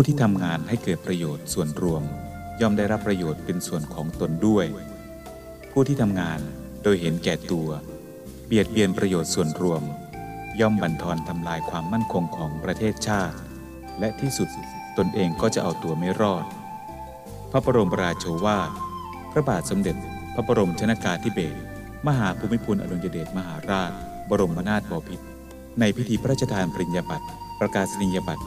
ผู้ที่ทำงานให้เกิดประโยชน์ส่วนรวม ย่อมได้รับประโยชน์เป็นส่วนของตนด้วย ผู้ที่ทำงานโดยเห็นแก่ตัว เบียดเบียนประโยชน์ส่วนรวม ย่อมบั่นทอนทำลายความมั่นคงของประเทศชาติ และที่สุดตนเองก็จะเอาตัวไม่รอด พระบรมราโชวาทพระบาทสมเด็จ พระบรมชนากาธิเบศรมหาภูมิพลอดุลยเดชมหาราช บรมนาถบพิตรในพิธีพระราชทานปริญญาบัตรประกาศนียบัตร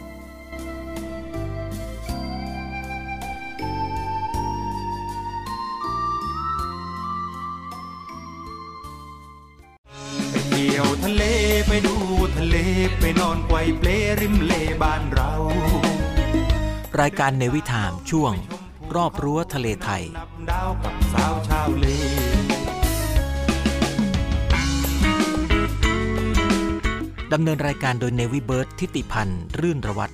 การในวิถามช่วง รอบรั้วทะเลไทย ดาวกับสาวชาวเลดำเนินรายการโดยเนวิเบิร์ตทิติพันธ์ รื่นระวัตร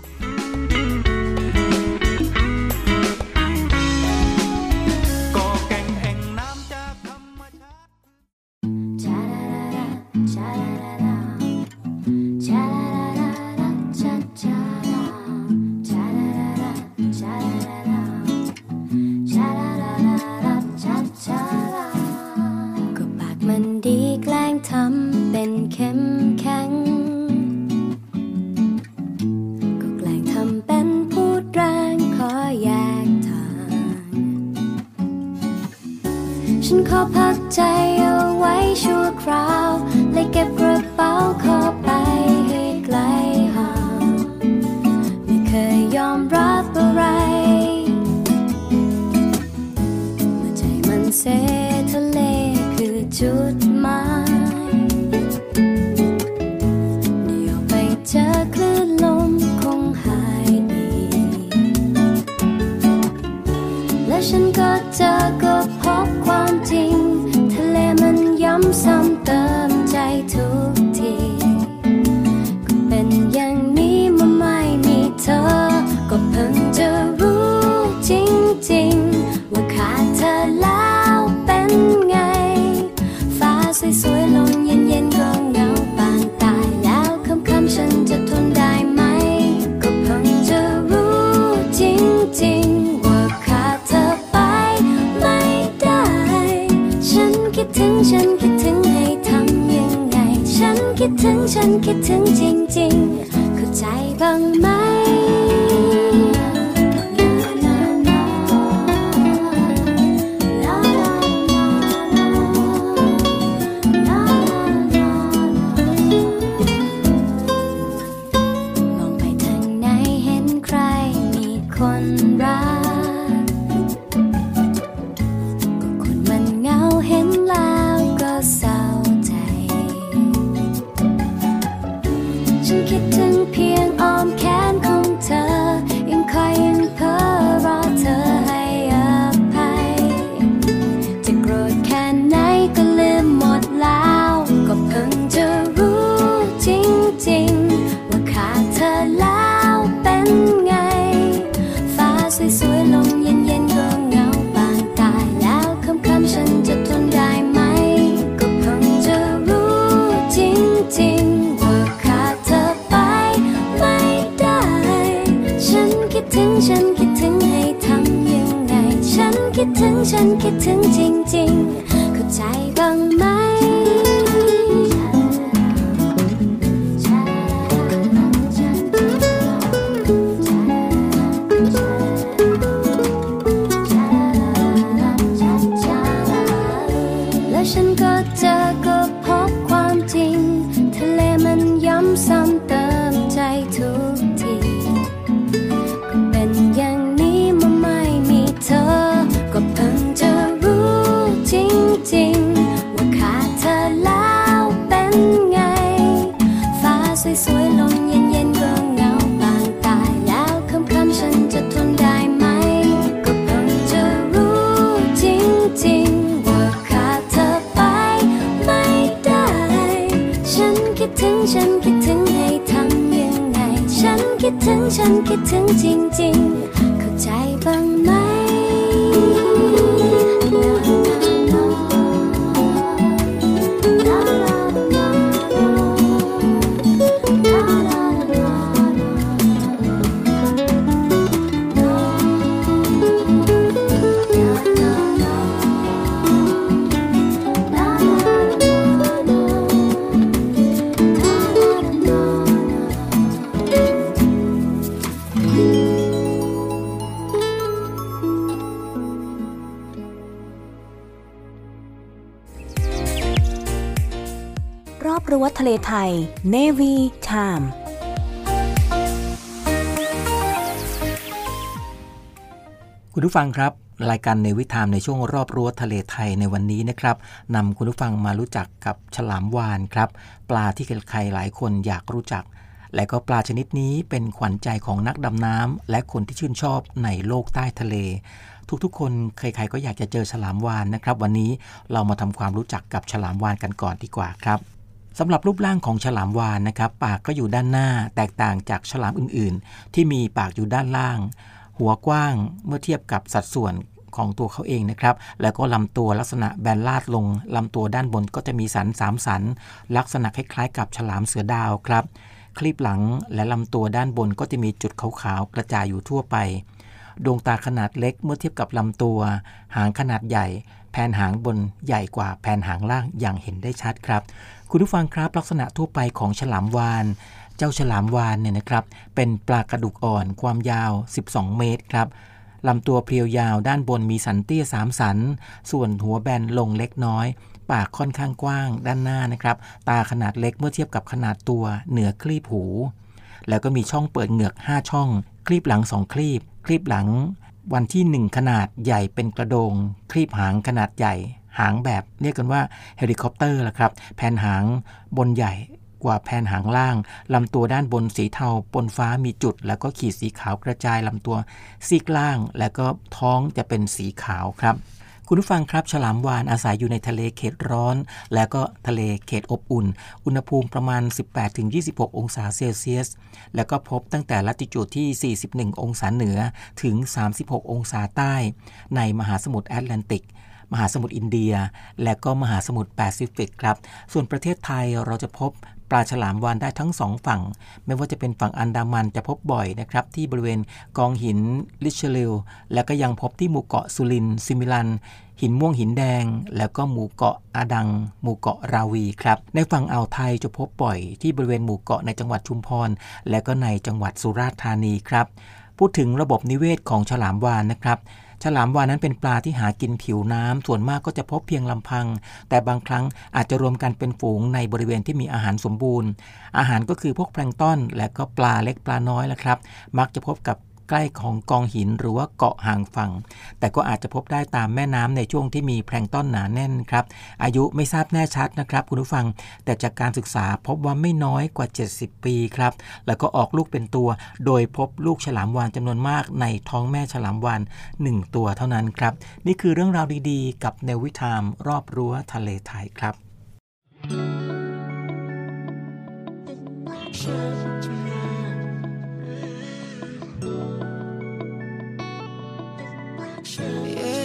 คนรัก Navy Time คุณผู้ฟังครับ รายการในวิถามในช่วงรอบรั้วทะเลไทยในวันนี้นะครับนำคุณผู้ฟังมารู้จักกับฉลามวาฬครับ ปลาที่ใครๆหลายคนอยากรู้จัก และก็ปลาชนิดนี้เป็นขวัญใจของนักดำน้ำและคนที่ชื่นชอบในโลกใต้ทะเลทุกๆ คนใครๆก็อยากจะเจอฉลามวาฬนะครับ วันนี้เรามาทำความรู้จักกับฉลามวาฬกันก่อนดีกว่าครับ สำหรับรูปร่างของฉลามวาฬนะครับ ปากก็อยู่ด้านหน้าแตกต่างจากฉลามอื่นๆ ที่มีปากอยู่ด้านล่าง หัวกว้างเมื่อเทียบกับสัดส่วนของตัวเขาเองนะครับ แล้วก็ลำตัวลักษณะแบนลาดลง ลำตัวด้านบนก็จะมีสันสามสัน ลักษณะคล้ายๆ กับฉลามเสือดาวครับ คลีบหลังและลำตัวด้านบนก็จะมีจุดขาวๆกระจายอยู่ทั่วไป ดวงตาขนาดเล็กเมื่อเทียบกับลำตัว หางขนาดใหญ่ แผ่นหางบนใหญ่กว่าแผ่นหางล่างอย่างเห็นได้ชัดครับ คุณผู้ฟังครับลักษณะทั่วไปของฉลามวาฬเจ้าฉลามวาฬเนี่ยนะครับ เป็นปลากระดูกอ่อนความยาว 12 เมตรครับลำตัวเพรียวยาวด้านบนมีสันเตี้ยสามสัน ส่วนหัวแบนลงเล็กน้อย ปากค่อนข้างกว้างด้านหน้านะครับ ตาขนาดเล็กเมื่อเทียบกับขนาดตัวเหนือคลีบหู แล้วก็มีช่องเปิดเหงือก 5 ช่อง ครีบหลัง 2 ครีบ ครีบหลัง อันที่ 1 ขนาดใหญ่เป็นกระโดง ครีบหางขนาดใหญ่ หางแบบเรียกกันว่าเฮลิคอปเตอร์ละครับ แผ่นหางบนใหญ่กว่าแผ่นหางล่าง ลำตัวด้านบนสีเทาปนฟ้ามีจุด แล้วก็ขีดสีขาวกระจายลำตัวซีกล่าง แล้วก็ท้องจะเป็นสีขาวครับคุณผู้ฟังครับฉลามวาฬอาศัยอยู่ในทะเลเขตร้อน และก็ทะเลเขตอบอุ่น อุณหภูมิประมาณ 18-26 องศาเซลเซียส แล้วก็พบตั้งแต่ละติจูดที่ 41 องศาเหนือถึง 36 องศาใต้ ในมหาสมุทรแอตแลนติก มหาสมุทรอินเดีย และก็มหาสมุทรแปซิฟิกครับ ส่วนประเทศไทยเราจะพบปลาฉลามวาฬได้ทั้งสองฝั่ง ไม่ว่าจะเป็นฝั่งอันดามันจะพบบ่อยนะครับ ที่บริเวณกองหินริเชลิวและก็ยังพบที่หมู่เกาะสุรินทร์ซิมิลัน หินม่วงหินแดง แล้วก็หมู่เกาะอาดัง หมู่เกาะราวีครับ ในฝั่งอ่าวไทยจะพบบ่อยที่บริเวณหมู่เกาะในจังหวัดชุมพร และก็ในจังหวัดสุราษฎร์ธานีครับ พูดถึงระบบนิเวศของฉลามวาฬนะครับ ฉลามวาฬนั้นเป็นปลาที่หากินผิวน้ำส่วนมากก็จะพบเพียงลำพัง แต่บางครั้งอาจจะรวมกันเป็นฝูงในบริเวณที่มีอาหารสมบูรณ์ อาหารก็คือพวกแพลงต้อนและก็ปลาเล็กปลาน้อยแหละครับ มักจะพบกับ ใกล้ของกองหินหรือว่าเกาะห่างฝั่ง แต่ก็อาจจะพบได้ตามแม่น้ำในช่วงที่มีแพลงต้นหนาแน่นครับ อายุไม่ทราบแน่ชัดนะครับคุณผู้ฟัง แต่จากการศึกษาพบว่าไม่น้อยกว่า 70 ปีครับ แล้วก็ออกลูกเป็นตัว โดยพบลูกฉลามวาฬจำนวนมากในท้องแม่ฉลามวาฬ1ตัวเท่านั้นครับ นี่คือเรื่องราวดีๆ กับเนวิทามรอบรั้วทะเลไทยครับต้อ ง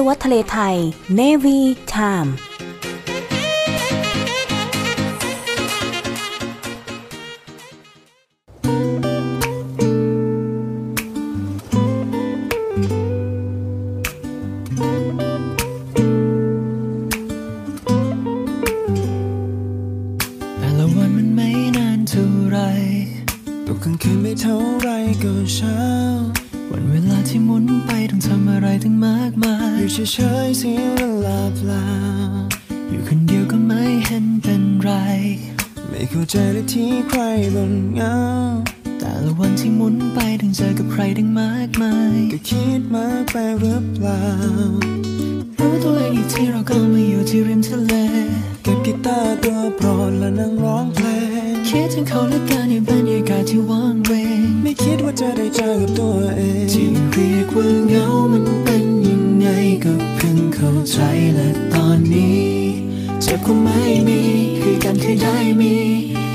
รั้วทะเลไทย Navy Time แต่ละวันมันไม่นานเท่าไรตกกลางคืนไม่เท่าไรก็เช้า วันเวลาที่หมุนไปต้องทำอะไรตั้งมากมาย อยู่เฉยๆเสียเวลาเปล่า อยู่คนเดียวก็ไม่เห็นเป็นไร ไม่เข้าใจเลยที่ใครบ่นเหงา แต่ละวันที่หมุนไปต้องเจอกับใครตั้งมากมาย ก็คิดมากไปหรือเปล่า รู้ตัวเองอีกที่เราก็มาอยู่ที่ริมทะเลกับกีตาร์ตัวโปรดและนั่งร้องเพลง คิดถึงเขาเหลือเกินในบรรยากาศ ที่ว่างเวงไม่คิดว่าจะได้เจอกับตัวเองที่เรียกว่าเหงามันเป็นยังไงก็เพิ่งเข้าใจและตอนนี้เจ็บคงไม่มีคือการเคยได้มี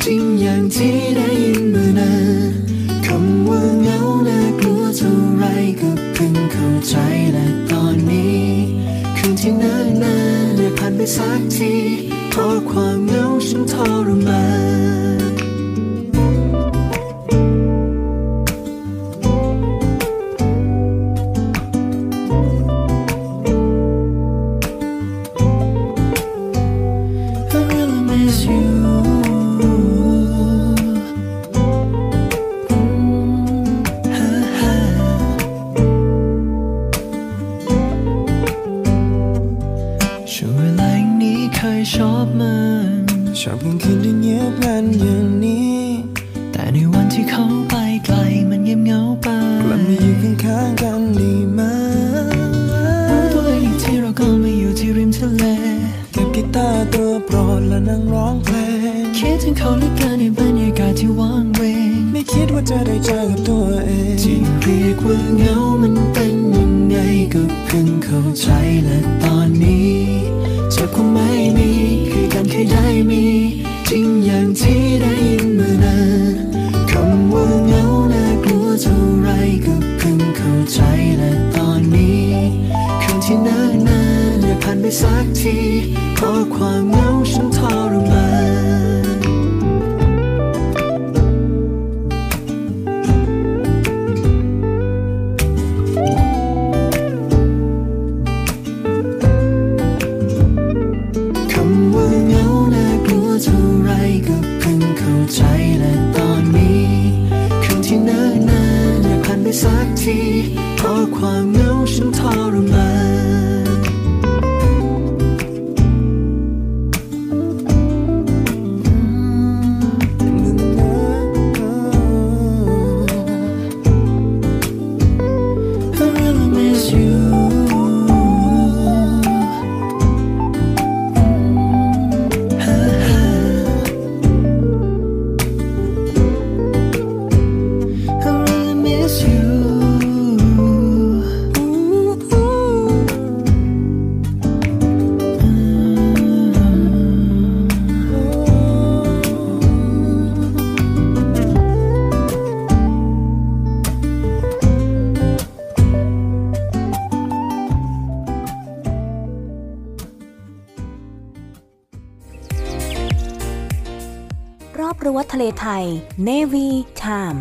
จริงอย่างที่ได้ยินมานานคำว่าเหงาน่ากลัวเท่าไรก็เพิ่งเข้าใจและตอนนี้คืนที่นานนานๆได้ผ่านไปสักทีเพราะความเหงาฉันทรมาน ไทย Navy Time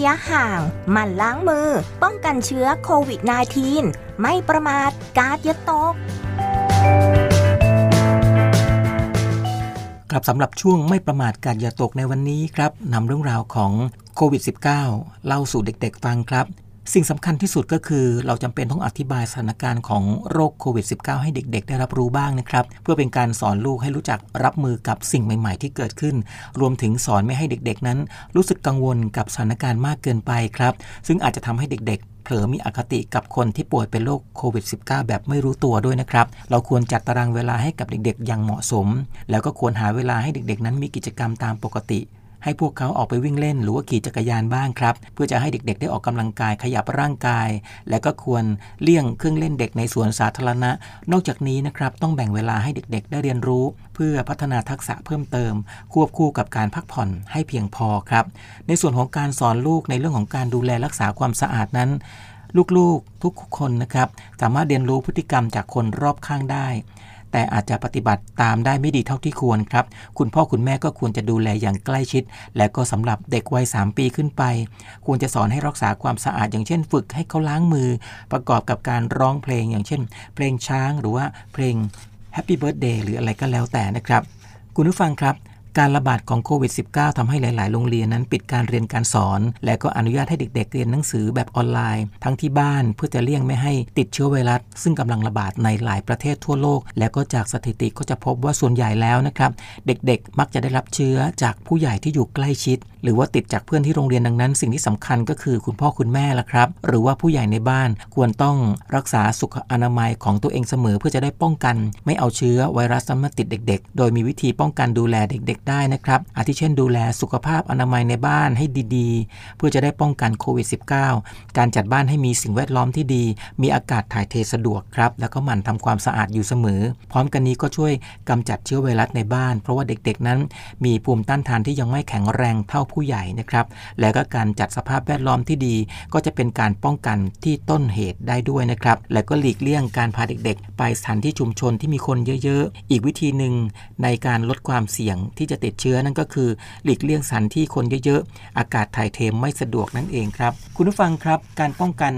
ระยะห่างหมั่นล้างมือ ป้องกันเชื้อโควิด -19 ไม่ประมาทกาดยะตกครับสำหรับช่วงไม่ประมาทกาดอย่าตกในวันนี้ครับนำเรื่องราวของโควิด -19 เล่าสู่เด็กๆฟังครับ สิ่งสำคัญที่สุดก็คือ เราจำเป็นต้องอธิบายสถานการณ์ของโรคโควิด -19 ให้เด็ก ๆ ได้รับรู้บ้างนะครับ เพื่อเป็นการสอนลูกให้รู้จักรับมือกับสิ่งใหม่ ๆ ที่เกิดขึ้น รวมถึงสอนไม่ให้เด็ก ๆ นั้น รู้สึกกังวลกับสถานการณ์มากเกินไปครับ ซึ่งอาจจะทำให้เด็กๆเผลอมีอคติกับคนที่ป่วยเป็นโรคโควิด -19 แบบไม่รู้ตัวด้วยนะครับ เราควรจัดตารางเวลาให้กับเด็กๆ อย่างเหมาะสม แล้วก็ควรหาเวลาให้เด็กๆ นั้นมีกิจกรรมตามปกติ ให้พวกเขาออกไปวิ่งเล่น หรือว่าขี่จักรยานบ้างครับ เพื่อจะให้เด็กๆ ได้ออกกำลังกายขยับร่างกาย และก็ควรเลี่ยงเครื่องเล่นเด็กในสวนสาธารณะ นอกจากนี้นะครับต้องแบ่งเวลาให้เด็กๆ ได้เรียนรู้ เพื่อพัฒนาทักษะเพิ่มเติม ควบคู่กับการพักผ่อนให้เพียงพอครับ ในส่วนของการสอนลูกในเรื่องของการดูแลรักษาความสะอาดนั้นลูกๆทุกคนนะครับ สามารถเรียนรู้พฤติกรรมจากคนรอบข้างได้ แต่อาจจะปฏิบัติตามได้ไม่ดีเท่าที่ควรครับ คุณพ่อคุณแม่ก็ควรจะดูแลอย่างใกล้ชิด และก็สำหรับเด็กวัย 3 ปีขึ้นไป ควรจะสอนให้รักษาความสะอาด อย่างเช่น ฝึกให้เขาล้างมือ ประกอบกับการร้องเพลงอย่างเช่น เพลงช้างหรือว่าเพลง Happy Birthday หรืออะไรก็แล้วแต่นะครับ คุณผู้ฟังครับ การระบาดของโควิด -19 ทำให้หลาย ๆ โรงเรียนนั้นปิดการเรียนการสอน และก็อนุญาตให้เด็ก ๆ เรียนหนังสือแบบออนไลน์ ทั้งที่บ้านเพื่อจะเลี่ยงไม่ให้ติดเชื้อไวรัส ซึ่งกำลังระบาดในหลายประเทศทั่วโลก และก็จากสถิติก็จะพบว่าส่วนใหญ่แล้วนะครับ เด็ก ๆ มักจะได้รับเชื้อจากผู้ใหญ่ที่อยู่ใกล้ชิด หรือว่าติดจากเพื่อนที่โรงเรียนดังนั้น สิ่งที่สำคัญก็คือคุณพ่อคุณแม่ละครับ หรือว่าผู้ใหญ่ในบ้านควรต้องรักษาสุขอนามัยของตัวเองเสมอเพื่อจะได้ป้องกัน ไม่เอาเชื้อไวรัสมาติดเด็ก ๆ โดยมีวิธีป้องกันดูแลเด็กๆได้นะครับ อาทิเช่นดูแลสุขภาพอนามัยในบ้านให้ดีๆ เพื่อจะได้ป้องกันโควิด -19 การจัดบ้านให้มีสิ่งแวดล้อมที่ดี มีอากาศถ่ายเทสะดวกครับ แล้วก็หมั่นทำความสะอาดอยู่เสมอ พร้อมกันนี้ก็ช่วยกำจัดเชื้อไวรัสในบ้าน เพราะว่าเด็กๆนั้น มีภูมิต้านทานที่ยังไม่แข็งแรงเท่าผู้ใหญ่นะครับ แล้วก็การจัดสภาพแวดล้อมที่ดี ก็จะเป็นการป้องกันที่ต้นเหตุได้ด้วยนะครับ และก็หลีกเลี่ยงการพาเด็กๆ ไปสถานที่ชุมชนที่มีคนเยอะๆ อีกวิธีหนึ่งในการลดความเสี่ยงที่จะติดเชื้อนั่นก็คือ หลีกเลี่ยงสถานที่คนเยอะๆ อากาศถ่ายเทไม่สะดวกนั่นเองครับ คุณผู้ฟังครับ การป้องกัน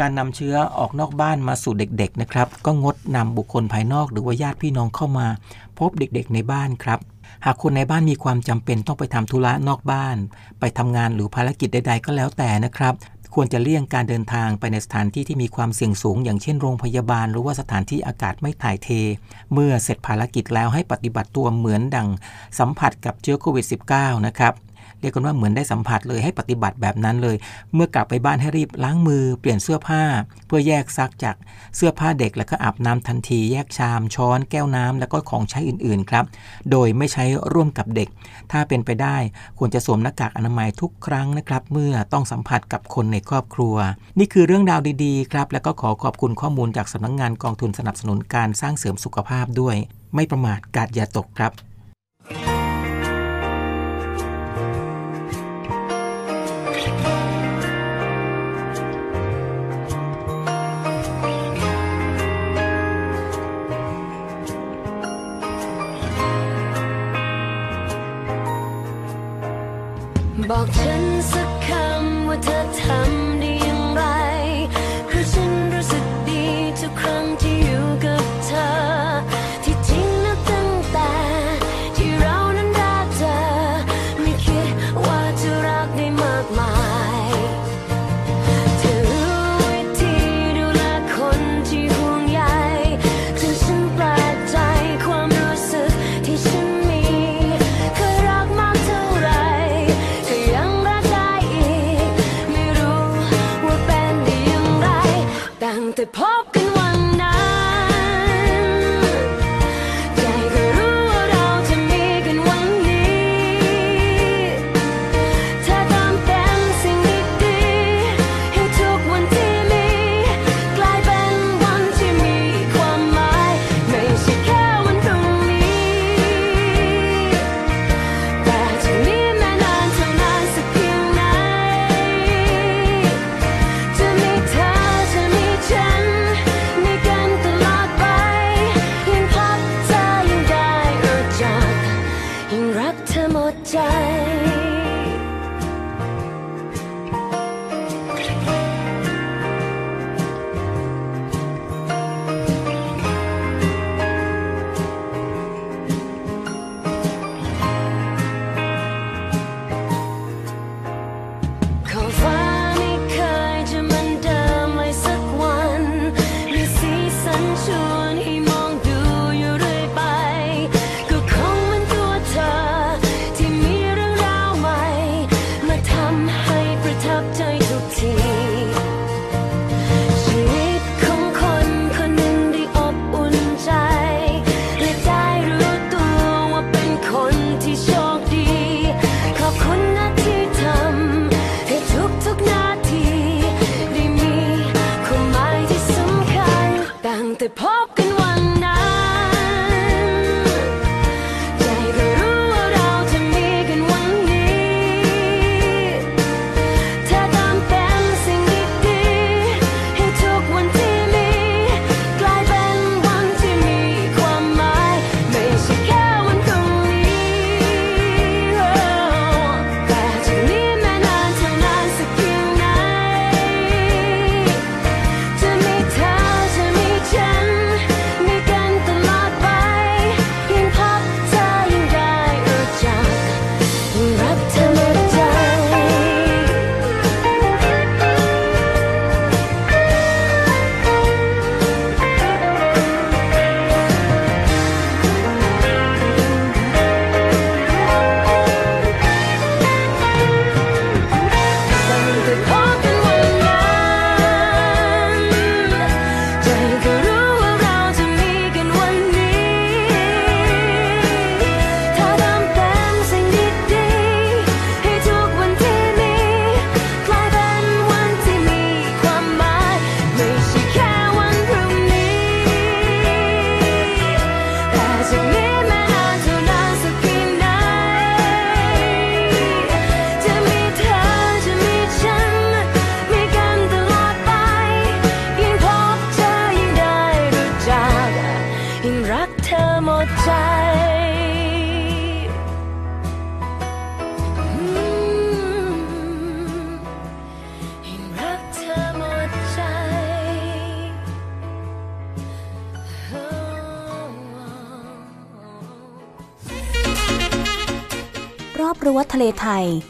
การนำเชื้อออกนอกบ้านมาสู่เด็กๆนะครับ ก็งดนำบุคคลภายนอกหรือว่าญาติพี่น้องเข้ามา พบเด็กๆในบ้านครับ หากคนในบ้านมีความจำเป็นต้องไปทำธุระนอกบ้าน ไปทำงานหรือภารกิจใดๆก็แล้วแต่นะครับ ควรจะเลี่ยงการเดินทางไปในสถานที่ที่มีความเสี่ยงสูง อย่างเช่นโรงพยาบาล หรือว่าสถานที่อากาศไม่ถ่ายเท เมื่อเสร็จภารกิจแล้วให้ปฏิบัติตัวเหมือนดังสัมผัสกับเชื้อโควิด -19 นะครับ เรียกกันว่าเหมือนได้สัมผัสเลยให้ปฏิบัติแบบนั้นเลย เมื่อกลับไปบ้านให้รีบล้างมือเปลี่ยนเสื้อผ้า เพื่อแยกซักจากเสื้อผ้าเด็กแล้วก็อาบน้ำทันที แยกชาม ช้อนแก้วน้ำแล้วก็ของใช้อื่นๆครับ โดยไม่ใช้ร่วมกับเด็ก ถ้าเป็นไปได้ควรจะสวมหน้ากากอนามัยทุกครั้งนะครับ เมื่อต้องสัมผัสกับคนในครอบครัว นี่คือเรื่องราวดีๆครับ แล้วก็ขอขอบคุณข้อมูลจากสำนักงงานกองทุนสนับสนุนการสร้างเสริมสุขภาพด้วย ไม่ประมาทกาดอย่าตกครับ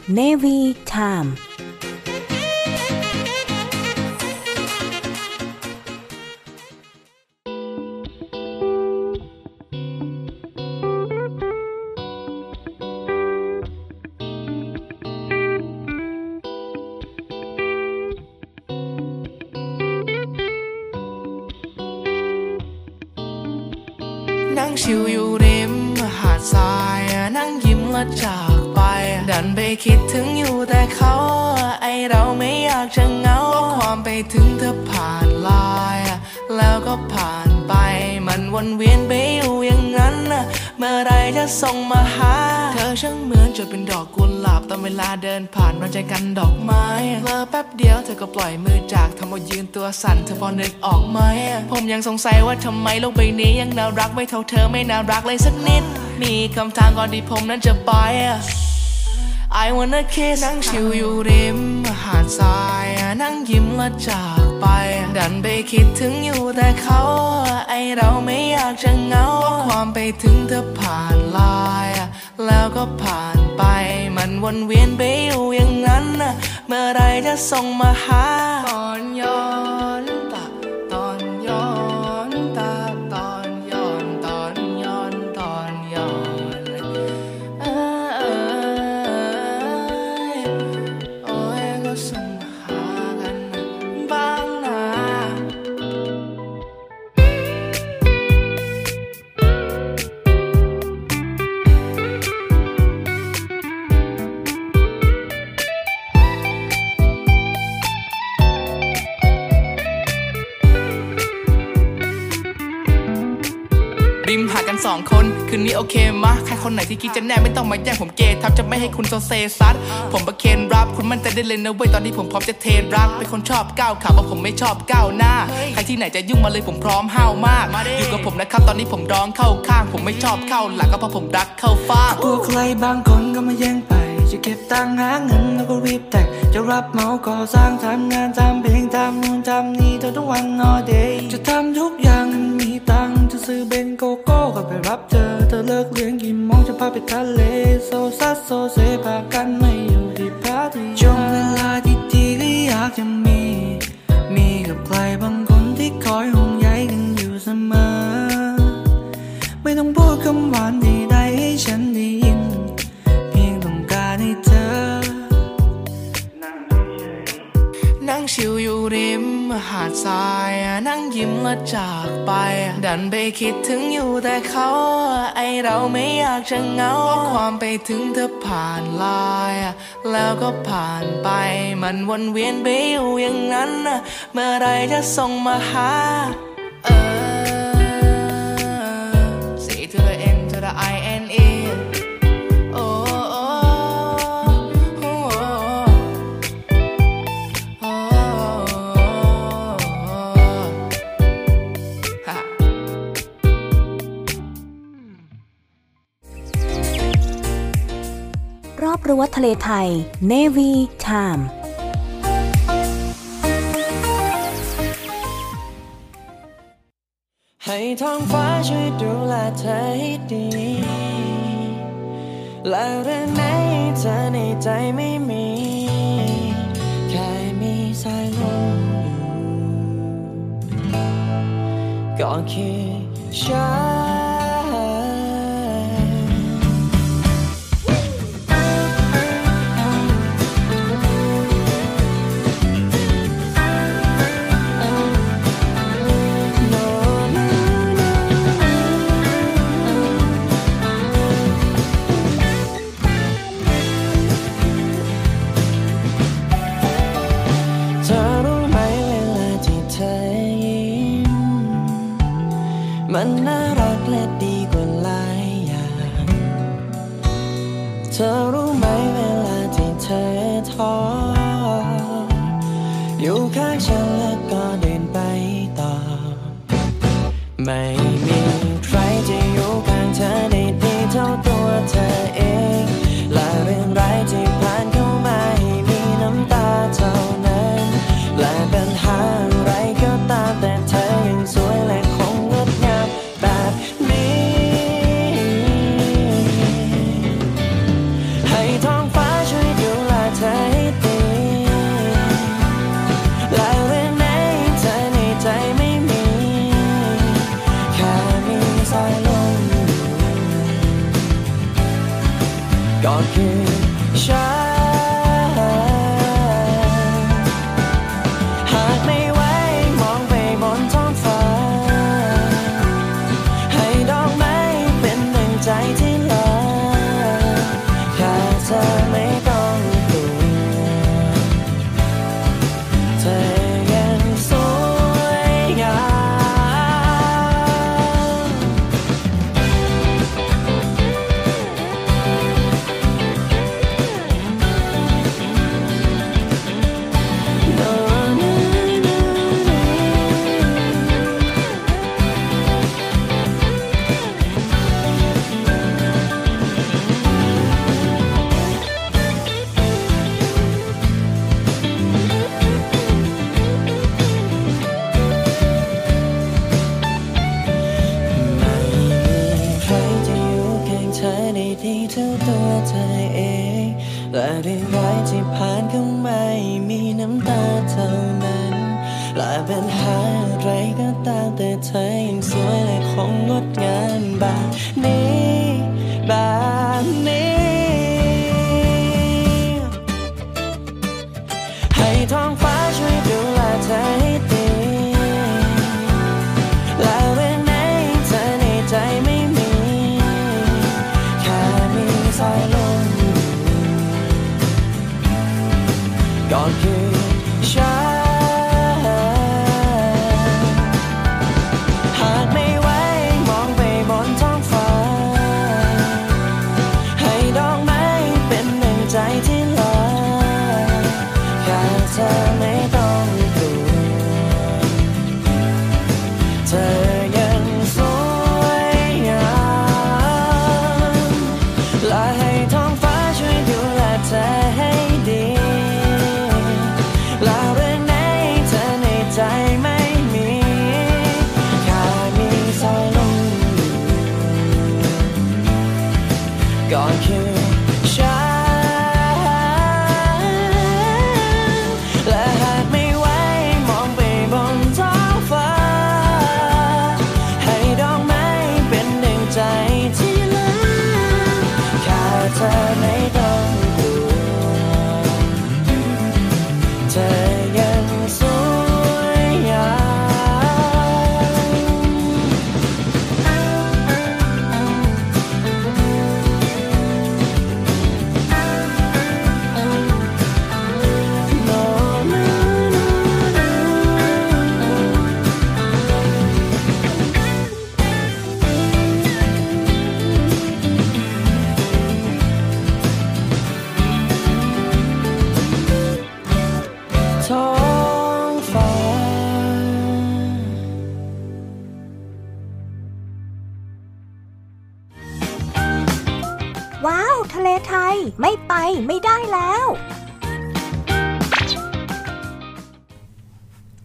Navy Time. ่านไป มันวนเวียนไปอยู่อย่างนั้นนะเมื่อไรจะส่งมาหา เธอช่างเหมือนจดเป็นดอกกุหลาบตอนเวลาเดินผ่านมันใจกันดอกไม้เลอแป๊บเดียวเธอก็ปล่อยมือจากทำเอายืนตัวสั่นเธอพอนึกออกไหม ผมยังสงสัยว่าทำไมโลกใบนี้ยังน่ารักไม่เท่าเธอไม่น่ารักเลยสักนิด มีคำถามก่อนที่ผมนั้นจะไป I wanna kiss นั่งชิวอยู่ริมหาดทรายนั่งยิ้มและจากไป ดันไปคิดถึงอยู่แต่เขา ไอเราไม่อยากจะเงาความไปถึงเธอผ่านลายแล้วก็ผ่านไป มันวนเวียนไปอยู่อย่างนั้น เมื่อไรจะส่งมาหาก่อนยอ สองคน คืนนี้โอเคมะใครคนไหนที่คิดจะแน่ไม่ต้องมาแย่งผมเกย์ทับจะไม่ให้คุณโซเซซัดผมประเคนรับคุณมั่นใจได้เลยนะเว้ยตอนนี้ผมพร้อมจะเทรนรักเป็นคนชอบก้าวขาว่าผมไม่ชอบก้าวหน้า ใครที่ไหนจะยุ่งมาเลยผมพร้อมห้าวมาก อยู่กับผมนะครับตอนนี้ผมร้องเข้าข้าง ผมไม่ชอบเข้าหลังก็เพราะผมรักเข้าฟ้างกลัวใครบางคนก็มาแย่งไปจะเก็บตังค์หาเงินแล้วก็รีบแต่งจะรับเหมาก่อสร้างทำงานทำเพลงทำนู่นทำนี่ทั้งวัน all day จะทำทุกอย่างให้มี ตังจะซื้อเบนโกโก้ก็ไปรับเธอ เธอเลิกเลี้ยงกี่โมงจะพาไปทะเล โซซัสโซเซพากันไม่ คิดถึงอยู่แต่เขาไอเราไม่อยากจะเหงาความไปถึงเธอผ่านลายแล้วก็ผ่านไปมันวนเวียนไปอยู่อย่างนั้น เมื่อไรจะส่งมาหา รอบรั้วทะเลไทย Navy Time ให้ท้องฟ้าช่วยดูแลเธอให้ดี และเรื่องไหนเธอในใจไม่มี แค่มีสายลมอยู่ก็คือฉัน มันน่ารักและดีกว่าหลายอย่าง เธอรู้ไหมเวลาที่เธอท้อ อยู่ข้างฉันแล้วก็เดินไปต่อ ไม่ รื่องร้ายที่ผ่านเข้ามามีน้ำตาเท่านั้นและปัญหาอะไรก็ตามแต่เธอยังสวยและคงงดงามแบบนี้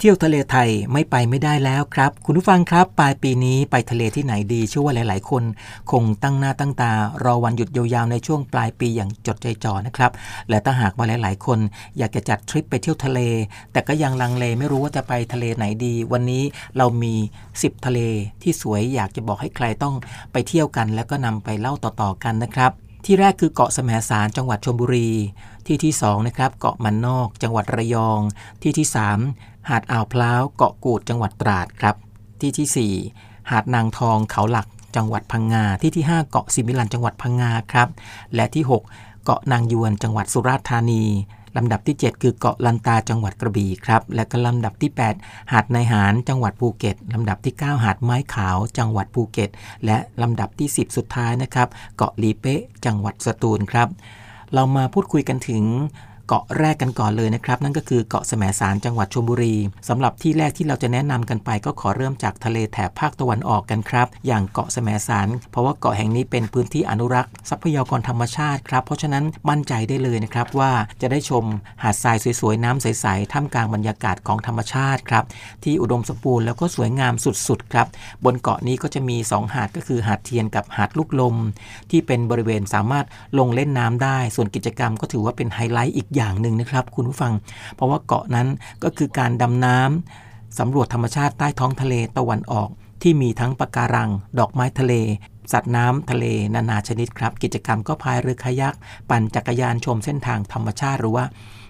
ที่ยวทะเลไทยไม่ไปไม่ได้แล้วครับ คุณผู้ฟังครับปลายปีนี้ไปทะเลที่ไหนดีเชื่อว่าหลาย ๆ คน คงตั้งหน้าตั้งตา รอวันหยุดยาวๆในช่วงปลายปีอย่างจดใจจ่อนะครับ และถ้าหากว่าหลาย ๆ คน อยากจะจัดทริปไปเที่ยวทะเล แต่ก็ยังลังเลไม่รู้ว่าจะไปทะเลไหนดี วันนี้เรามี 10 ทะเลที่สวยอยากจะบอกให้ใครต้องไปเที่ยวกัน แล้วก็นำไปเล่าต่อๆกันนะครับที่แรกคือเกาะแสมสารจังหวัดชลบุรี ที่ที่2นะครับเกาะมันนอกจังหวัดระยอง ที่ที่ 3 หาดอ่าวพร้าวเกาะกูดจังหวัดตราดครับ ที่ทีสี่ 4 หาดนางทองเขาหลักจังหวัดพังงา ที่ที่ 5 เกาะสิมิลันจังหวัดพังงาครับ และที่ 6 เกาะนางยวนจังหวัดสุราษฎร์ธานีลำดับที่ 7 คือเกาะลันตาจังหวัดกระบี่ครับ และก็ลำดับที่ 8 หาดนายหารจังหวัดภูเก็ต ลำดับที่ 9 หาดไม้ขาวจังหวัดภูเก็ต และลำดับที่ 10 สุดท้ายนะครับ เกาะลีเป๊ะจังหวัดสตูลครับ เรามาพูดคุยกันถึง กาะแรกกันก่อนเลยนะครับ นั่นก็คือเกาะแสมสารจังหวัดชลบุรีสำหรับที่แรกที่เราจะแนะนำกันไป ก็ขอเริ่มจากทะเลแถบภาคตะวันออกกันครับ อย่างเกาะแสมสารเพราะว่าเกาะแห่งนี้เป็นพื้นที่อนุรักษ์ทรัพยากรธรรมชาติครับเพราะฉะนั้นมั่นใจได้เลยนะครับว่าจะได้ชมหาดทรายสวยๆน้ำใสๆท่ามกลางบรรยากาศของธรรมชาติครับที่อุดมสมบูรณ์แล้วก็สวยงามสุดๆครับบนเกาะนี้ก็จะมีสองหาดก็คือหาดเทียนกับหาดลูกลม ที่เป็นบริเวณสามารถลงเล่นน้ำได้ ส่วนกิจกรรมก็ถือว่าเป็นไฮไลท์อีกอย่างหนึ่งนะครับ คุณผู้ฟัง เพราะว่าเกาะนั้นก็คือการดำน้ำสำรวจธรรมชาติใต้ท้องทะเลตะวันออก ที่มีทั้งปะการัง ดอกไม้ทะเล สัตว์น้ำทะเล นานาชนิดครับ กิจกรรมก็พายเรือคายัก ปั่นจักรยานชมเส้นทางธรรมชาติหรือว่า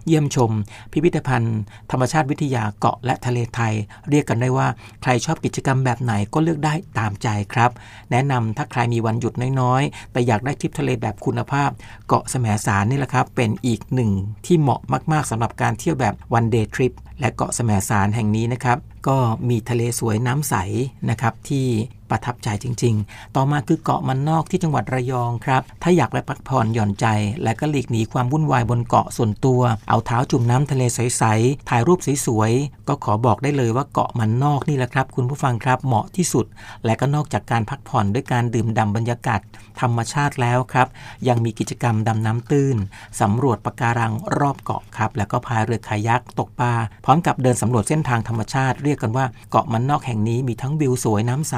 เยี่ยมชม พิพิธภัณฑ์ ธรรมชาติวิทยาเกาะและทะเลไทย เรียกกันได้ว่าใครชอบกิจกรรมแบบไหนก็เลือกได้ตามใจครับ แนะนำถ้าใครมีวันหยุดน้อยๆ แต่อยากได้ทริปทะเลแบบคุณภาพ เกาะแสมสารนี่แหละครับ เป็นอีกหนึ่งที่เหมาะมากๆสำหรับการเที่ยวแบบวันเดย์ทริปและเกาะแสมสารแห่งนี้นะครับก็มีทะเลสวยน้ำใสนะครับที่ประทับใจจริง ๆ ต่อมาคือเกาะมันนอกที่จังหวัดระยองครับ ถ้าอยากไปพักผ่อนหย่อนใจ และก็หลีกหนีความวุ่นวายบนเกาะส่วนตัว เอาเท้าจุ่มน้ำทะเลใสๆ ถ่ายรูปสวยๆ ก็ขอบอกได้เลยว่าเกาะมันนอกนี่แหละครับ คุณผู้ฟังครับ เหมาะที่สุด และก็นอกจากการพักผ่อนด้วยการดื่มด่ำบรรยากาศธรรมชาติแล้วครับ ยังมีกิจกรรมดำน้ำตื้นสำรวจปะการังรอบเกาะครับ แล้วก็พายเรือคายักตกปลาพร้อมกับเดินสำรวจเส้นทางธรรมชาติ เรียกกันว่าเกาะมันนอกแห่งนี้มีทั้งวิวสวยน้ำใส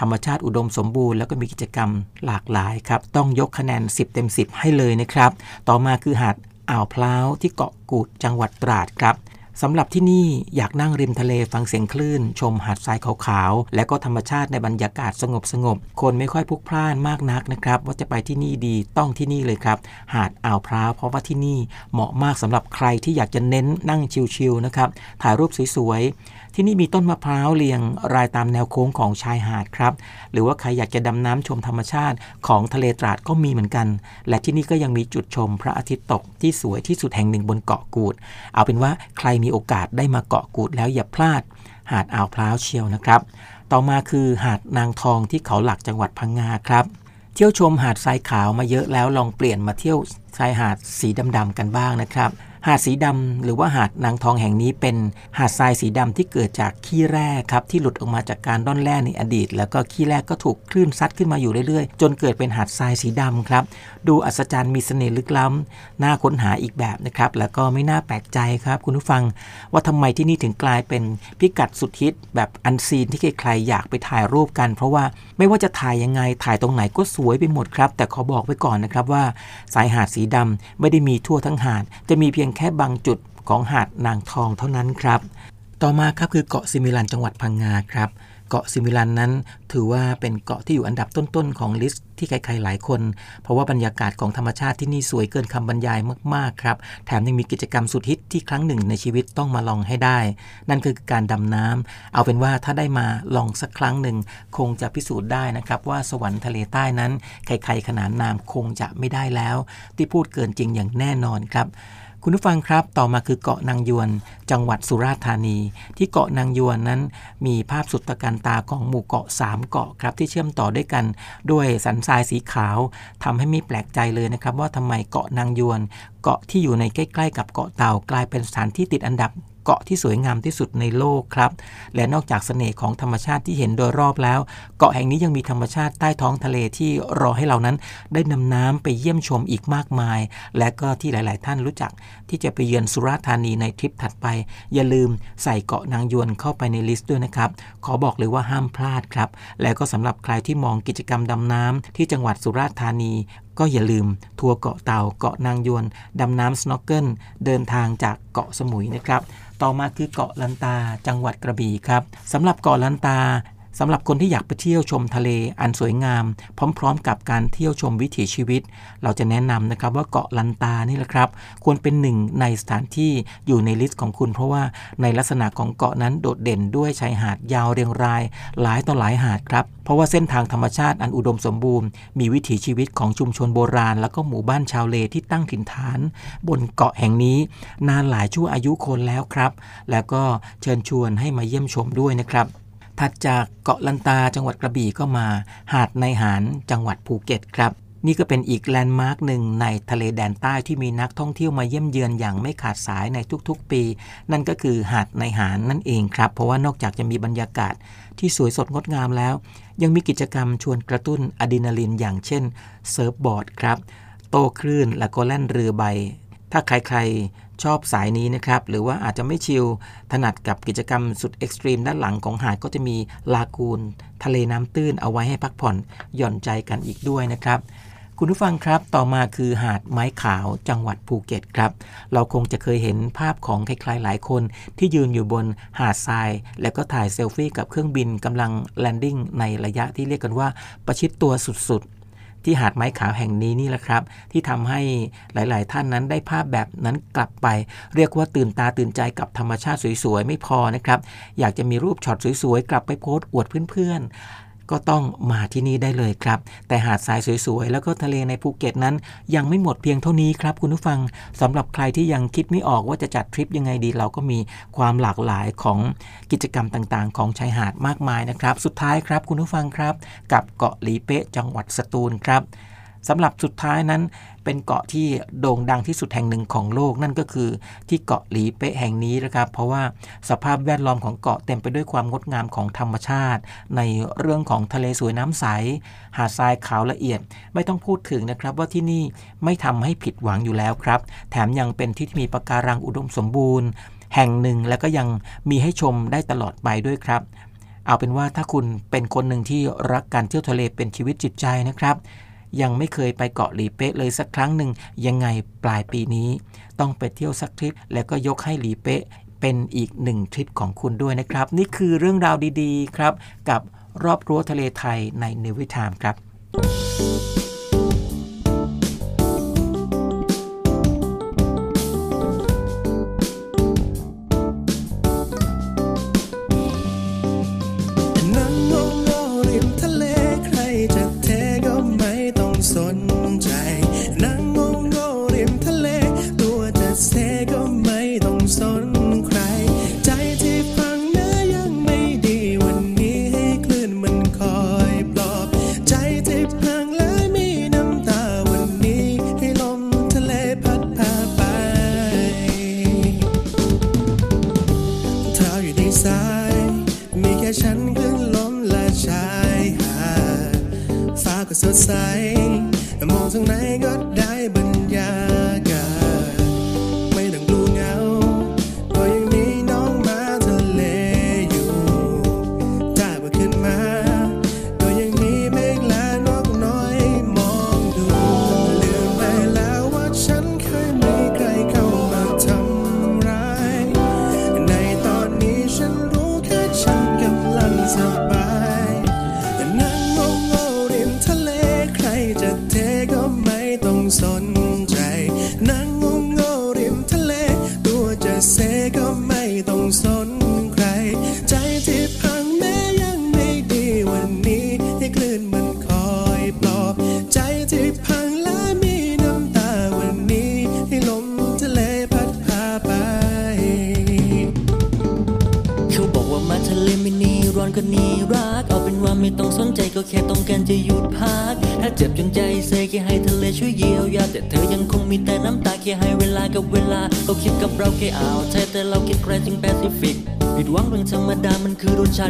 ธรรมชาติอุดมสมบูรณ์แล้วก็มีกิจกรรมหลากหลายครับ ต้องยกคะแนน 10 เต็ม 10 ให้เลยนะครับ ต่อมาคือหาดอ่าวพร้าวที่เกาะกูดจังหวัดตราดครับสำหรับที่นี่อยากนั่งริมทะเลฟังเสียงคลื่น ชมหาดทรายขาวๆ และก็ธรรมชาติในบรรยากาศสงบสงบๆคนไม่ค่อยพลุกพล่านมากนักนะครับ ว่าจะไปที่นี่ดีต้องที่นี่เลยครับ หาดอ่าวพร้าวเพราะว่าที่นี่เหมาะมากสำหรับใครที่อยากจะเน้นนั่งชิลๆนะครับ ถ่ายรูปสวยๆ ที่นี่มีต้นมะพร้าวเรียงรายตามแนวโค้งของชายหาดครับ หรือว่าใครอยากจะดำน้ำชมธรรมชาติของทะเลตราดก็มีเหมือนกัน และที่นี่ก็ยังมีจุดชมพระอาทิตย์ตกที่สวยที่สุดแห่งหนึ่งบนเกาะกูด เอาเป็นว่าใครมีโอกาสได้มาเกาะกูดแล้วอย่าพลาด หาดอ่าวพร้าวเชียวนะครับ ต่อมาคือหาดนางทองที่เขาหลักจังหวัดพังงาครับเที่ยวชมหาดทรายขาวมาเยอะแล้วลองเปลี่ยนมาเที่ยวชายหาดสีดำๆกันบ้างนะครับ หาดสีดำหรือว่าหาดนางทองแห่งนี้เป็นหาดทรายสีดำที่เกิดจากขี้แร่ครับที่หลุดออกมาจากการร่อนแร่ในอดีต แล้วก็ขี้แร่ก็ถูกคลื่นซัดขึ้นมาอยู่เรื่อยๆ จนเกิดเป็นหาดทรายสีดำครับ ดูอัศจรรย์มีเสน่ห์ลึกล้ำน่าค้นหาอีกแบบนะครับ แล้วก็ไม่น่าแปลกใจครับ คุณผู้ฟังว่าทำไมที่นี่ถึงกลายเป็นพิกัดสุดฮิตแบบอันซีนที่ใครๆอยากไปถ่ายรูปกัน เพราะว่าไม่ว่าจะถ่ายยังไงถ่ายตรงไหนก็สวยไปหมดครับ แต่ขอบอกไว้ก่อนนะครับว่า สายหาดสีดำไม่ได้มีทั่วทั้งหาดจะมีเพียงแค่บางจุดของหาดนางทองเท่านั้นครับ ต่อมาครับคือเกาะซิมิลันจังหวัดพังงาครับเกาะซิมิลันนั้น ถือว่าเป็นเกาะที่อยู่อันดับต้นๆของ list ที่ใครๆหลายคน เพราะว่าบรรยากาศของธรรมชาติที่นี่สวยเกินคำบรรยายมากๆครับ แถมยังมีกิจกรรมสุดฮิตที่ครั้งหนึ่งในชีวิตต้องมาลองให้ได้ นั่นคือการดำน้ำเอาเป็นว่าถ้าได้มาลองสักครั้งหนึ่งคงจะพิสูจน์ได้นะครับ ว่าสวรรค์ทะเลใต้นั้น ใครๆขนานนามคงจะไม่ได้แล้ว ที่พูดเกินจริงอย่างแน่นอนครับ คุณผู้ฟังครับต่อมาคือเกาะนางยวน จังหวัดสุราษฎร์ธานี ที่เกาะนางยวนนั้น มีภาพสุดตะการตาของหมู่เกาะ 3 เกาะครับที่เชื่อมต่อด้วยกันด้วยสันทรายสีขาวทำให้ไม่แปลกใจเลยนะครับ ว่าทำไมเกาะนางยวน เกาะที่อยู่ในใกล้ ๆ กับเกาะเต่ากลายเป็นสถานที่ติดอันดับ เกาะที่สวยงามที่สุดในโลกครับ และนอกจากเสน่ห์ของธรรมชาติที่เห็นโดยรอบแล้ว เกาะแห่งนี้ยังมีธรรมชาติใต้ท้องทะเลที่รอให้เรานั้น ได้ดำน้ำไปเยี่ยมชมอีกมากมาย และก็ที่หลาย ๆ ท่านรู้จัก ที่จะไปเยือนสุราษฎร์ธานีในทริปถัดไป อย่าลืมใส่เกาะนางยวนเข้าไปใน list ด้วยนะครับ ขอบอกเลยว่าห้ามพลาดครับ และก็สำหรับใครที่มองกิจกรรมดำน้ำที่จังหวัดสุราษฎร์ธานีก็อย่าลืมทัวร์เกาะเต่าเกาะนางยวน ดำน้ำ snorkel เดินทางจากเกาะสมุยนะครับ ต่อมาคือเกาะลันตาจังหวัดกระบี่ครับสำหรับเกาะลันตา สำหรับคนที่อยากไปเที่ยวชมทะเลอันสวยงาม พร้อมๆ กับการเที่ยวชมวิถีชีวิต เราจะแนะนำนะครับว่าเกาะลันตานี่แหละครับ ควรเป็นหนึ่งในสถานที่อยู่ใน list ของคุณ เพราะว่าในลักษณะของเกาะนั้นโดดเด่นด้วยชายหาดยาวเรียงราย หลายต่อหลายหาดครับเพราะว่าเส้นทางธรรมชาติอันอุดมสมบูรณ์ มีวิถีชีวิตของชุมชนโบราณ แล้วก็หมู่บ้านชาวเลที่ตั้งถิ่นฐาน บนเกาะแห่งนี้ นานหลายชั่วอายุคนแล้วครับ แล้วก็เชิญชวนให้มาเยี่ยมชมด้วยนะครับ ถัดจากเกาะลันตาจังหวัดกระบี่ก็มา หาดในหารจังหวัดภูเก็ตครับ นี่ก็เป็นอีก landmark หนึ่งในทะเลแดนใต้ที่มีนักท่องเที่ยวมาเยี่ยมเยือนอย่างไม่ขาดสายในทุกๆปี นั่นก็คือหาดในหารนั่นเองครับ เพราะว่านอกจากจะมีบรรยากาศที่สวยสดงดงามแล้ว ยังมีกิจกรรมชวนกระตุ้นอะดรีนาลินอย่างเช่นsurfboard ครับ โต้คลื่นแล้วก็แล่นเรือใบถ้าใครๆ ชอบสายนี้นะครับ หรือว่าอาจจะไม่ chill ถนัดกับกิจกรรมสุด extreme ด้านหลังของหาดก็จะมีลากูน ทะเลน้ำตื้นเอาไว้ให้พักผ่อนหย่อนใจกันอีกด้วยนะครับคุณผู้ฟังครับ ต่อมาคือหาดไม้ขาวจังหวัดภูเก็ตครับ เราคงจะเคยเห็นภาพของใครๆหลายคนที่ยืนอยู่บนหาดทราย แล้วก็ถ่ายเซลฟี่กับเครื่องบินกำลังlanding ในระยะที่เรียกกันว่า ประชิดตัวสุดๆ ที่หาดไม้ขาวแห่งนี้นี่แหละครับ ที่ทำให้หลาย ๆ ท่านนั้นได้ภาพแบบนั้นกลับไป เรียกว่าตื่นตาตื่นใจกับธรรมชาติสวย ๆ ไม่พอนะครับ อยากจะมีรูปช็อตสวย ๆ กลับไปโพสต์อวดเพื่อน ๆ ก็ต้องมาที่นี่ได้เลยครับ แต่หาดทรายสวยๆ แล้วก็ทะเลในภูเก็ตนั้น ยังไม่หมดเพียงเท่านี้ครับคุณผู้ฟังสำหรับใครที่ยังคิดไม่ออกว่าจะจัดทริปยังไงดี เราก็มีความหลากหลายของกิจกรรมต่างๆ ของชายหาดมากมายนะครับ สุดท้ายครับคุณผู้ฟังครับ กับเกาะหลีเป๊ะจังหวัดสตูลครับ สำหรับสุดท้ายนั้นเป็นเกาะที่โด่งดังที่สุดแห่งหนึ่งของโลกนั่นก็คือที่เกาะหลีเป๊ะแห่งนี้นะครับ เพราะว่าสภาพแวดล้อมของเกาะเต็มไปด้วยความงดงามของธรรมชาติ ในเรื่องของทะเลสวยน้ำใส หาดทรายขาวละเอียด ไม่ต้องพูดถึงนะครับว่าที่นี่ไม่ทำให้ผิดหวังอยู่แล้วครับ แถมยังเป็นที่ที่มีปะการังอุดมสมบูรณ์ แห่งหนึ่งแล้วก็ยังมีให้ชมได้ตลอดไปด้วยครับเอาเป็นว่าถ้าคุณเป็นคนหนึ่งที่รักการเที่ยวทะเลเป็นชีวิตจิตใจนะครับ ยังไม่เคยไปเกาะหลีเป๊ะเลยสักครั้งหนึ่งยังไงปลายปีนี้ ต้องไปเที่ยวสักทริป แล้วก็ยกให้หลีเป๊ะเป็นอีกหนึ่งทริปของคุณด้วยนะครับ นี่คือเรื่องราวดีๆครับ กับรอบรั้วทะเลไทยในเนวิทามครับ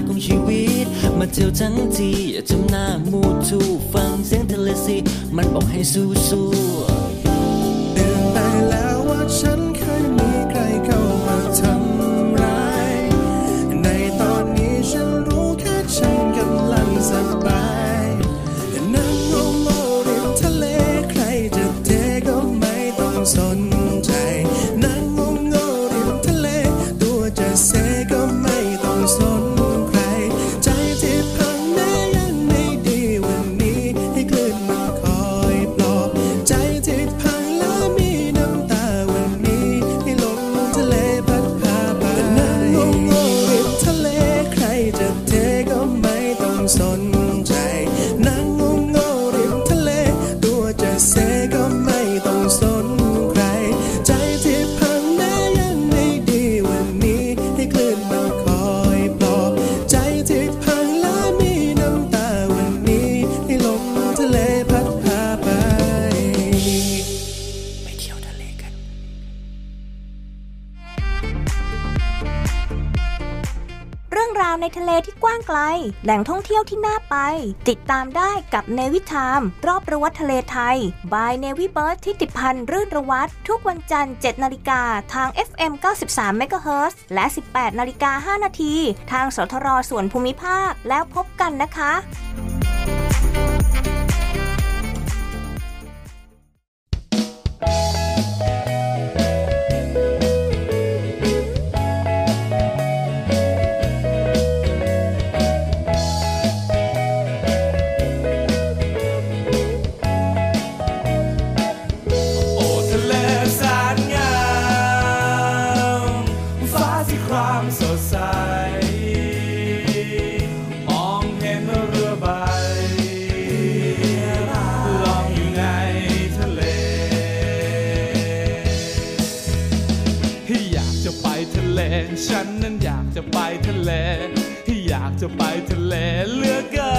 คือรสชาติของชีวิต ไกล แหล่งท่องเที่ยวที่น่าไป ติดตามได้กับเนวิทามรอบระวัดทะเลไทย บายเนวิเบิร์ดที่ติดพันรื่นระวัดทุกวันจันทร์ 7 นาฬิกาทาง FM 93 MHz และ 18 นาฬิกา 5 นาที ทางสทรส่วนภูมิภาคแล้วพบกันนะคะ จะไปทะเล ที่อยากจะไปทะเลเหลือเกิ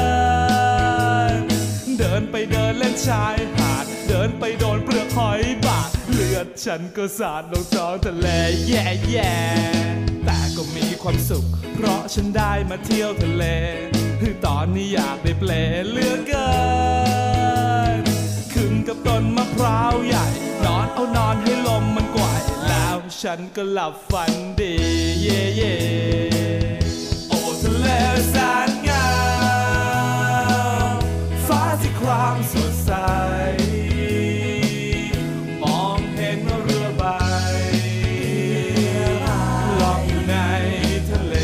น เดินไปเดินเล่นชายหาด เดินไปโดนเปลือกหอยบาดเลือดฉันก็สาดลงท้องทะเลแย่แย่แต่ก็มีความสุข เพราะฉันได้มาเที่ยวทะเลตอนนี้อยากได้เปลเหลือเกินขึ้นกับต้นมะพร้าวใหญ่ นอนเอานอนให้ลมมัน ฉันก็หลับฝันดี เย่เย่โอ้ทะเลแสนงามฟ้าที่ครามสดใส มองเห็นเรือใบลองอยู่ในทะเล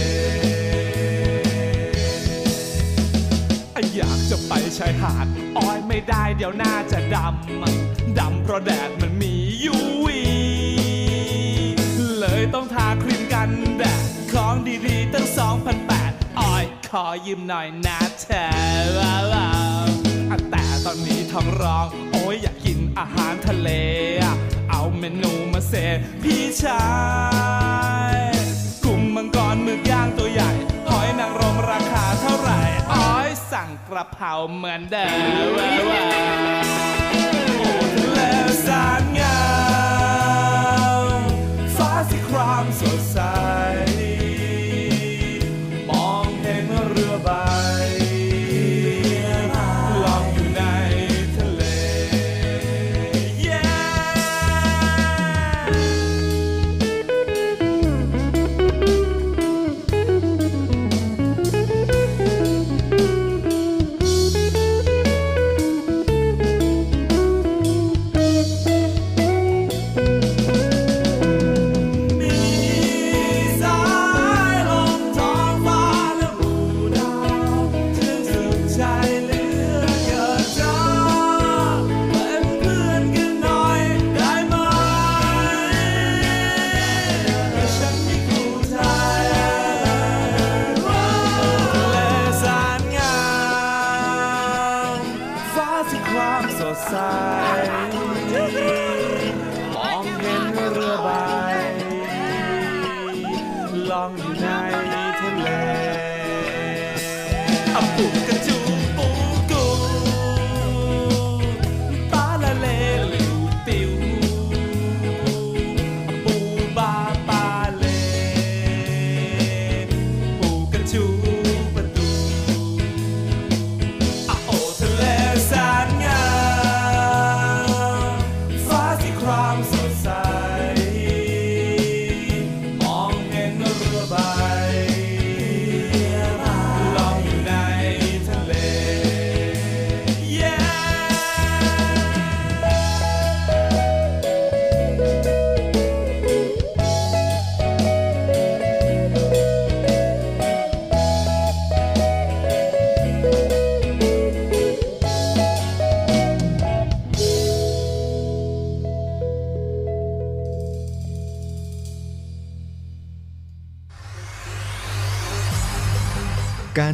อยากจะไปชายหาดอ้อยไม่ได้เดี๋ยวหน้าจะดำดำเพราะแดดมันมีอยูวีเลย ขอยืมหน่อยนะเธอว้าวแต่ตอนนี้ท้องร้อง โอ้ยอยากกินอาหารทะเล เอาเมนูมาเสพพี่ชายกุ้งมังกรหมึกย่างตัวใหญ่หอยนางรมราคาเท่าไหร่อ้อยสั่งกระเพราเหมือนเดิมว้าวว้าวโอ้ทะเลแสนงามฟ้าสีครามสดใส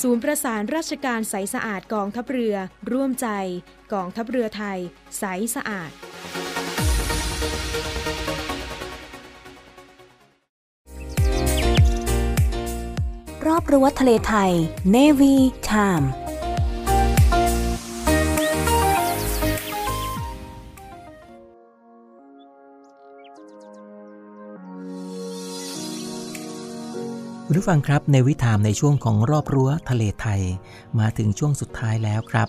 ศูนย์ประสานราชการใสสะอาดกองทัพเรือ ร่วมใจกองทัพเรือไทย ใสสะอาด รอบรั้วทะเลไทย Navy Time คุณผู้ฟังครับในวิถามในช่วงของรอบรั้วทะเลไทย มาถึงช่วงสุดท้ายแล้วครับ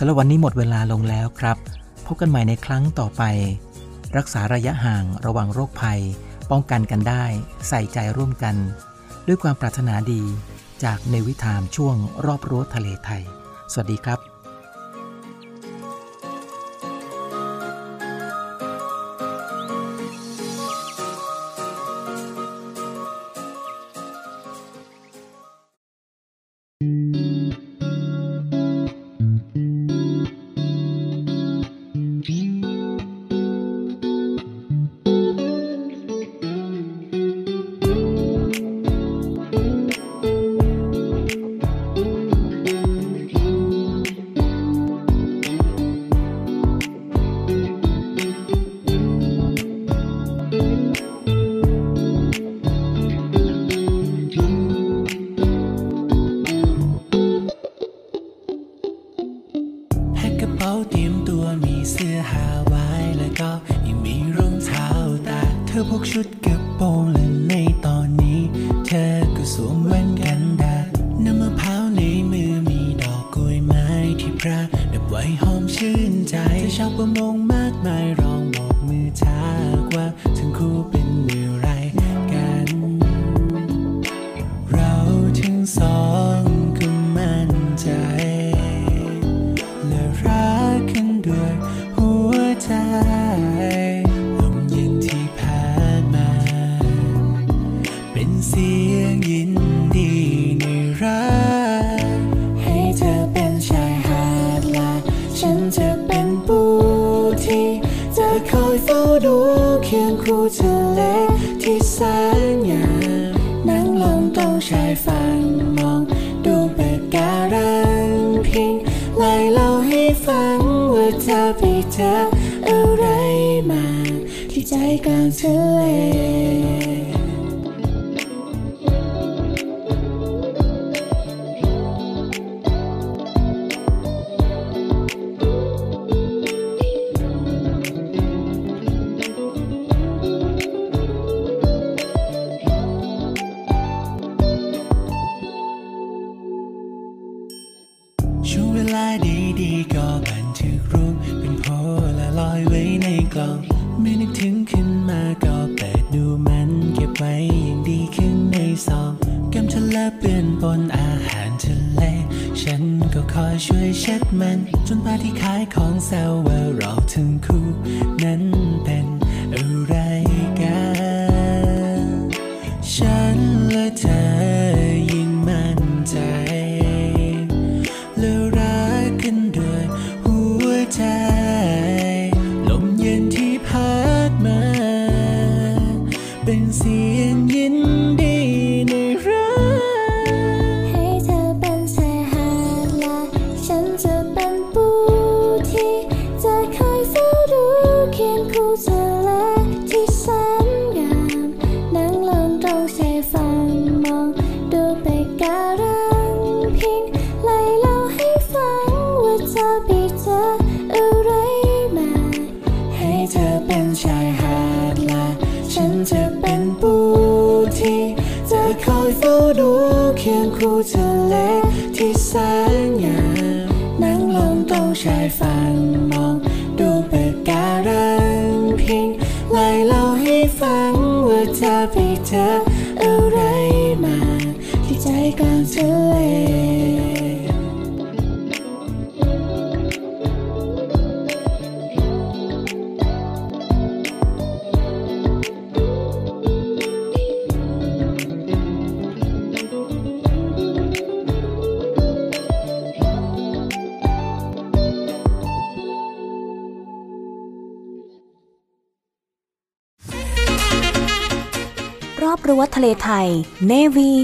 สำหรับวันนี้หมดเวลาลงแล้วครับ พบกันใหม่ในครั้งต่อไป รักษาระยะห่างระวังโรคภัย ป้องกันกันได้ ใส่ใจร่วมกัน ด้วยความปรารถนาดีจากในวิถามช่วงรอบรั้วทะเลไทย สวัสดีครับ สองกำทะเลเปลี่ยนบนอาหารทะเล ฉันก็คอยช่วยเช็ดมัน จนปลาที่ขายของแซวว่าเราทั้งคู่ นั้นเป็นอะไรกัน ฉันและเธอ Navy.